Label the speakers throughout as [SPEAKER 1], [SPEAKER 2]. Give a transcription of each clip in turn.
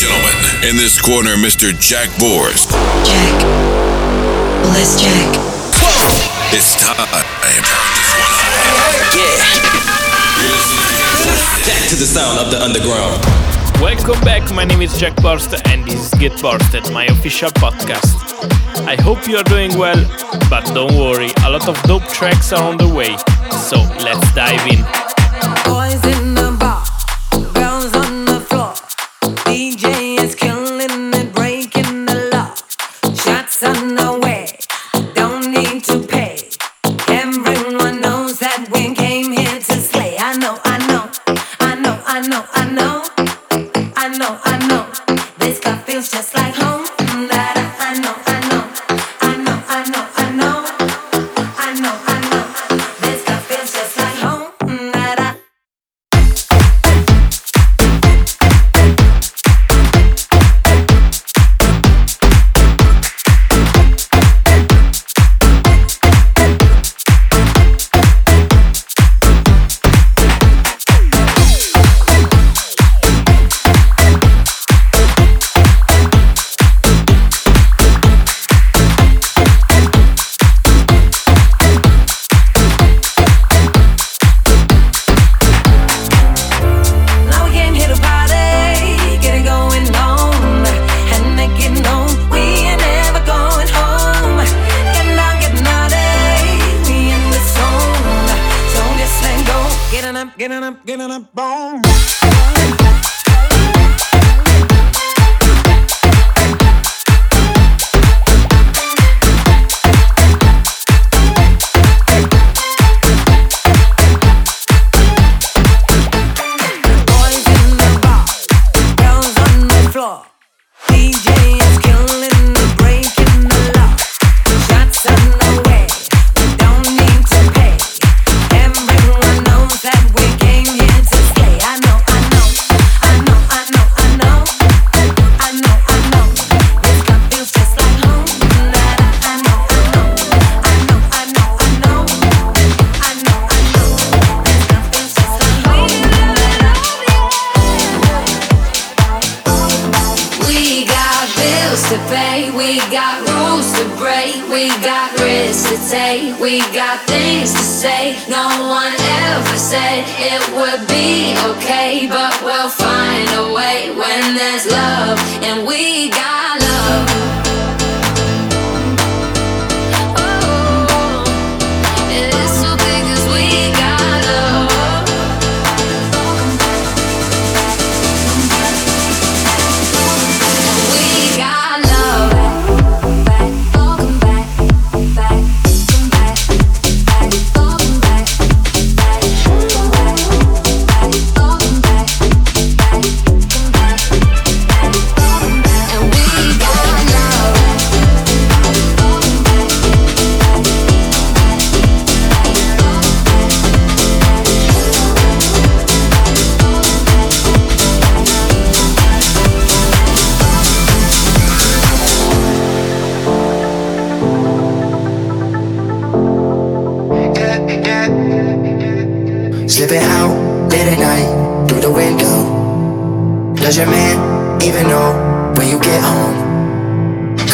[SPEAKER 1] gentlemen, in this corner, Mr. Jack Borst.
[SPEAKER 2] Jack. Bless Jack. Whoa.
[SPEAKER 1] It's time.
[SPEAKER 3] Yeah. Back to the sound of the underground.
[SPEAKER 4] Welcome back, my name is Jack Borst and this is Get Borsted, my official podcast. I hope you are doing well, but don't worry, a lot of dope tracks are on the way, so let's dive in.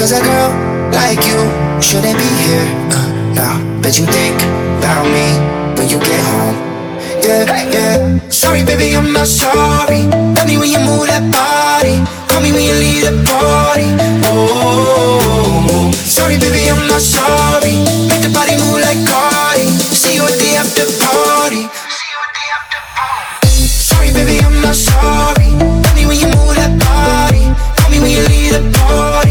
[SPEAKER 5] Cause
[SPEAKER 6] a girl like you shouldn't be here. Uh, now, nah. bet you think about me when you get home. Yeah, yeah. Sorry, baby, I'm not sorry. Tell me when you move that body. Call me when you leave the party. Oh,
[SPEAKER 5] oh, oh, sorry, baby, I'm not sorry. Make the body move like Cardi. See you at the after party. Sorry, baby, I'm not sorry. Tell me when you move that body. Call me when you leave the party.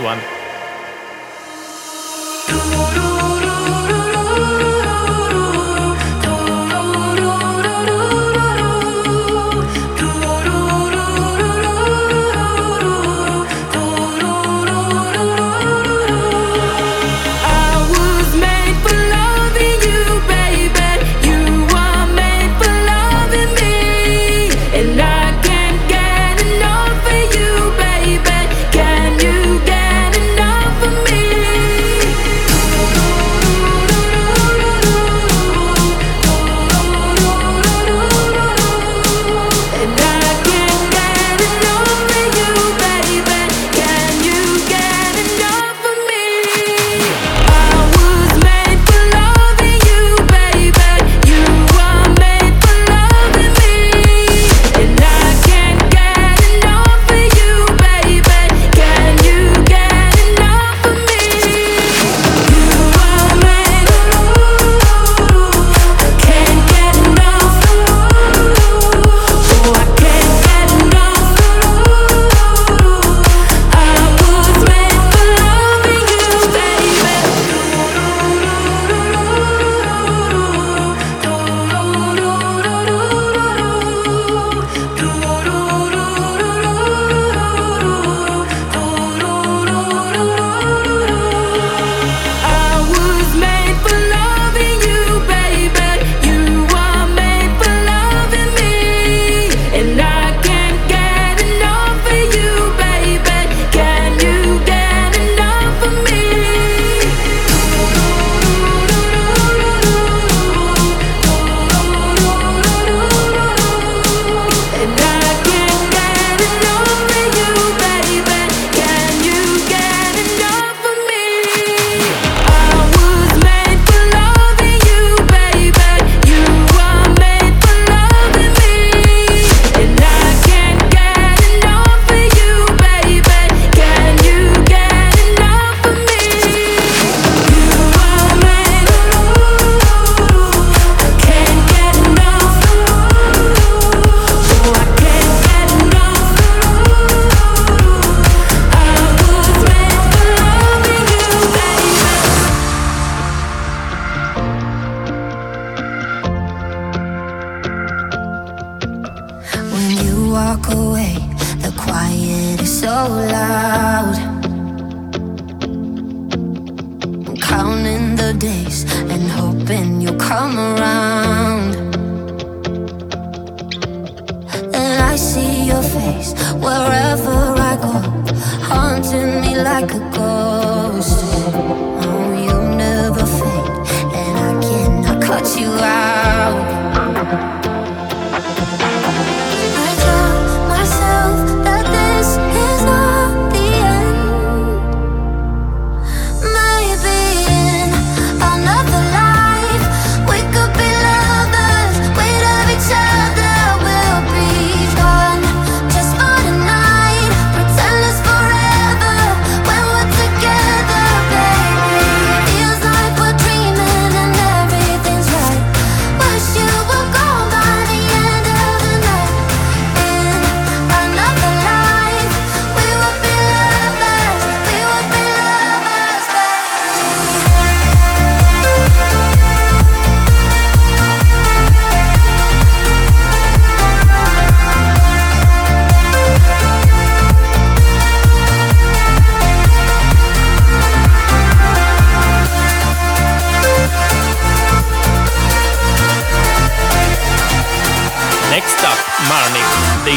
[SPEAKER 4] One.
[SPEAKER 5] Your face wherever I go, haunting me like a ghost. Oh, you never fade, and I cannot cut you out.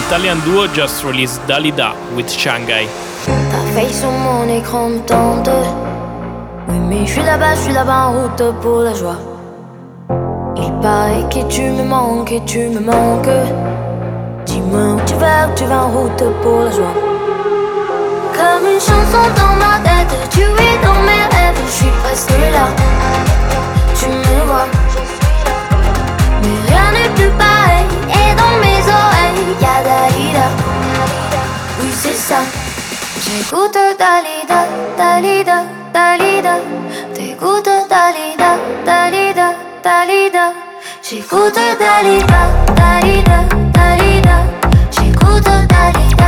[SPEAKER 4] Italian duo just released Dalida with Shanghai.
[SPEAKER 5] Ta face sur mon écran me tente. Oui, mais je suis là-bas, je suis là-bas en route pour la joie. Il paraît que tu me manques et tu me manques. Dis-moi où tu vas, où tu vas en route pour la joie. Comme une chanson dans ma tête, tu es dans mes rêves, je suis presque là. Tu me vois, mais rien n'est plus pareil. Et dans mes Dalida. Oui, c'est ça. J'écoute Dalida, Dalida, Dalida. T'écoutes Dalida, Dalida, Dalida. J'écoute Dalida, Dalida, Dalida. J'écoute Dalida,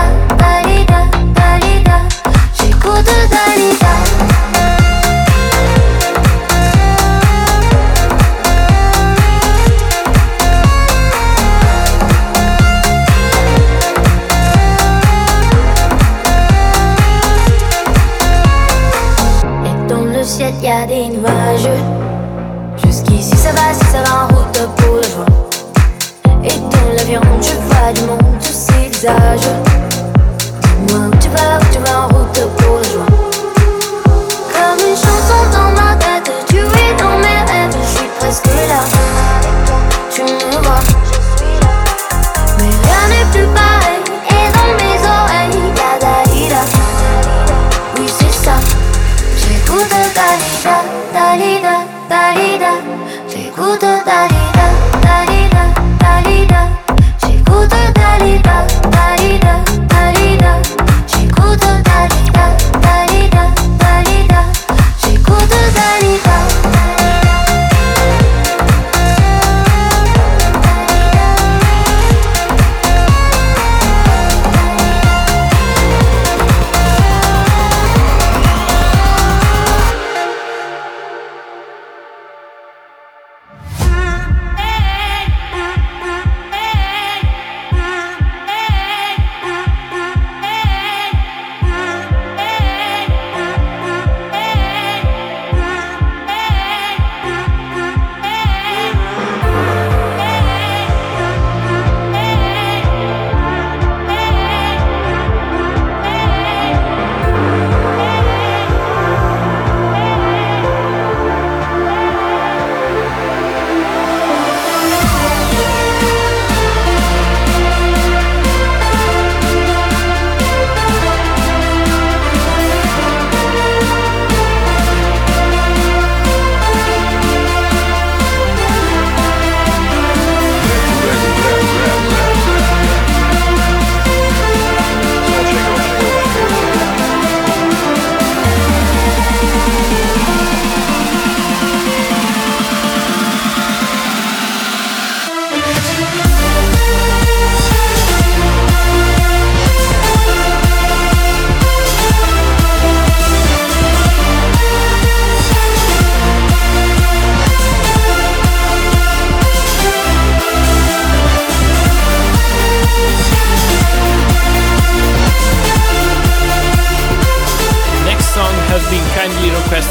[SPEAKER 5] 最大的最孤单的。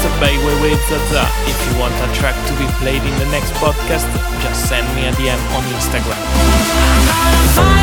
[SPEAKER 5] A with Zaza. If you want a track to be
[SPEAKER 4] played in the next podcast, just send me a DM on Instagram.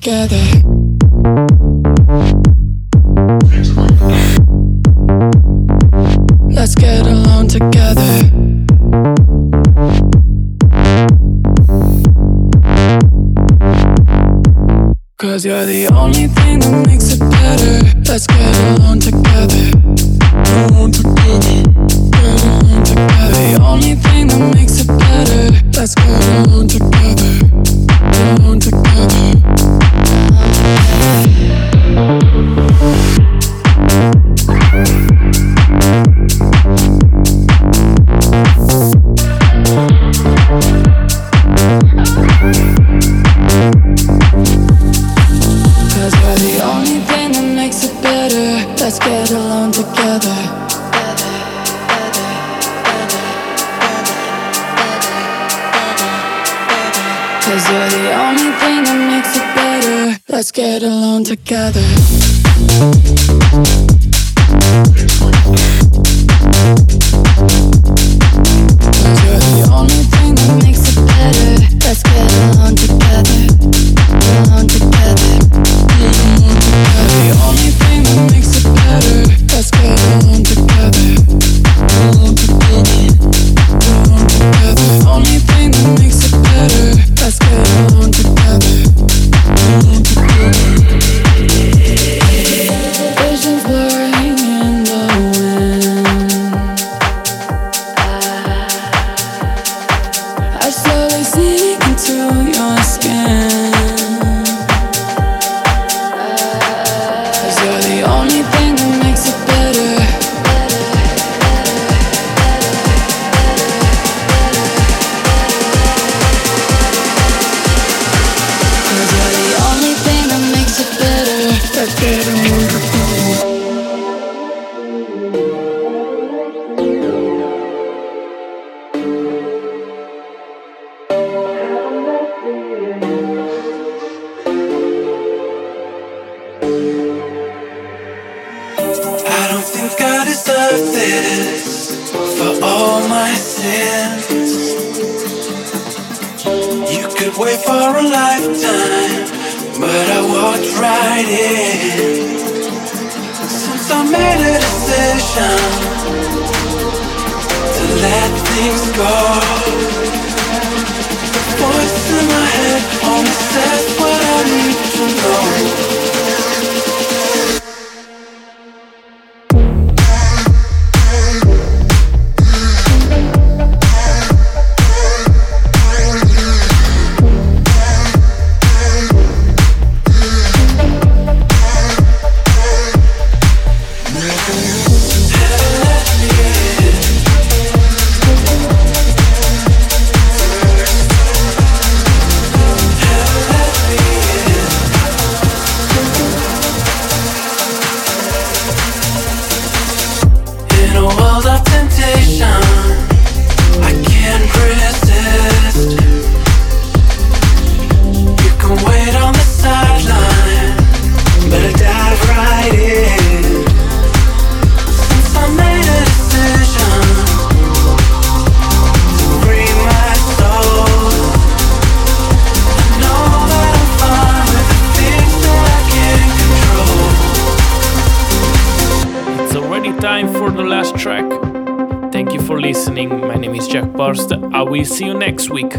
[SPEAKER 7] together. Let's get along together. Cause you're the only thing that makes it better. Let's get along together. Get along together. Get along together. The only thing that makes it better. Let's get along together. Get along together. the only thing that makes it better. Let's get alone together. You're the only thing that makes it better. Let's get alone together.
[SPEAKER 4] Thank you for listening. My name is Jack Borst. I will see you next week.